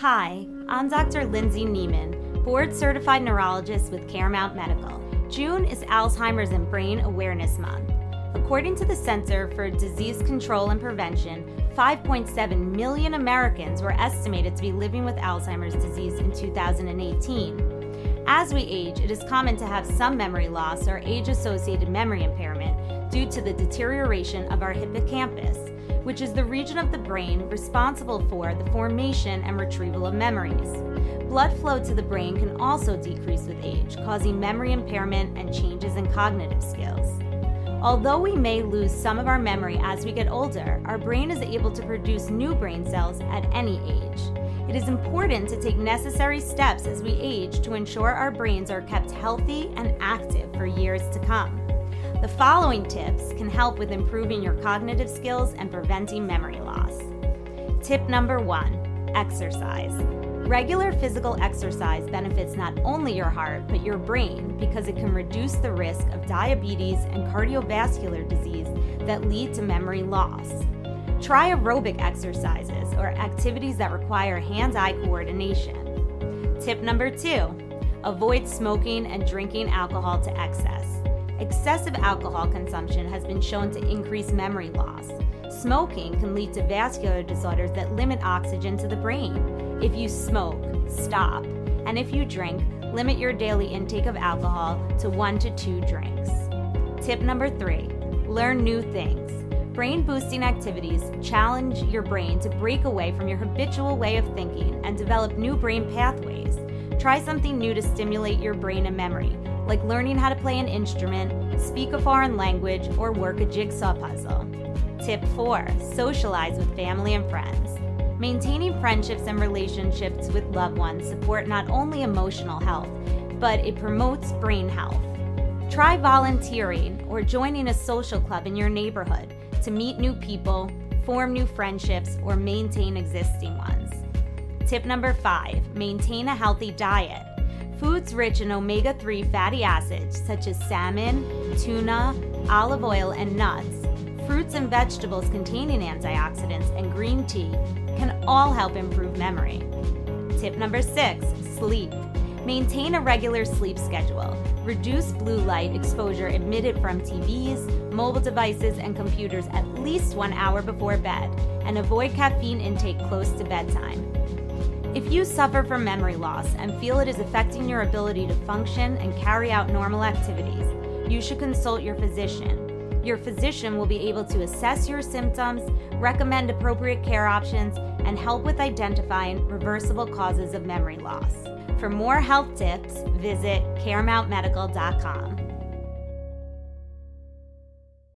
Hi, I'm Dr. Lindsay Neiman, board certified neurologist with Caremount Medical. June is Alzheimer's and Brain Awareness Month. According to the Center for Disease Control and Prevention, 5.7 million Americans were estimated to be living with Alzheimer's disease in 2018. As we age, it is common to have some memory loss or age associated memory impairment due to the deterioration of our hippocampus which is the region of the brain responsible for the formation and retrieval of memories. Blood flow to the brain can also decrease with age, causing memory impairment and changes in cognitive skills. Although we may lose some of our memory as we get older, our brain is able to produce new brain cells at any age. It is important to take necessary steps as we age to ensure our brains are kept healthy and active for years to come. The following tips can help with improving your cognitive skills and preventing memory loss. Tip number one exercise. Regular physical exercise benefits not only your heart, but your brain because it can reduce the risk of diabetes and cardiovascular disease that lead to memory loss. Try aerobic exercises or activities that require hand eye coordination. Tip number two avoid smoking and drinking alcohol to excess. Excessive alcohol consumption has been shown to increase memory loss. Smoking can lead to vascular disorders that limit oxygen to the brain. If you smoke, stop. And if you drink, limit your daily intake of alcohol to one to two drinks. Tip number three learn new things. Brain boosting activities challenge your brain to break away from your habitual way of thinking and develop new brain pathways. Try something new to stimulate your brain and memory, like learning how to play an instrument, speak a foreign language, or work a jigsaw puzzle. Tip 4 Socialize with family and friends. Maintaining friendships and relationships with loved ones support not only emotional health, but it promotes brain health. Try volunteering or joining a social club in your neighborhood to meet new people, form new friendships, or maintain existing ones. Tip number five maintain a healthy diet. Foods rich in omega 3 fatty acids such as salmon, tuna, olive oil, and nuts, fruits and vegetables containing antioxidants, and green tea can all help improve memory. Tip number six sleep. Maintain a regular sleep schedule. Reduce blue light exposure emitted from TVs, mobile devices, and computers at least one hour before bed, and avoid caffeine intake close to bedtime. If you suffer from memory loss and feel it is affecting your ability to function and carry out normal activities, you should consult your physician. Your physician will be able to assess your symptoms, recommend appropriate care options, and help with identifying reversible causes of memory loss. For more health tips, visit caremountmedical.com.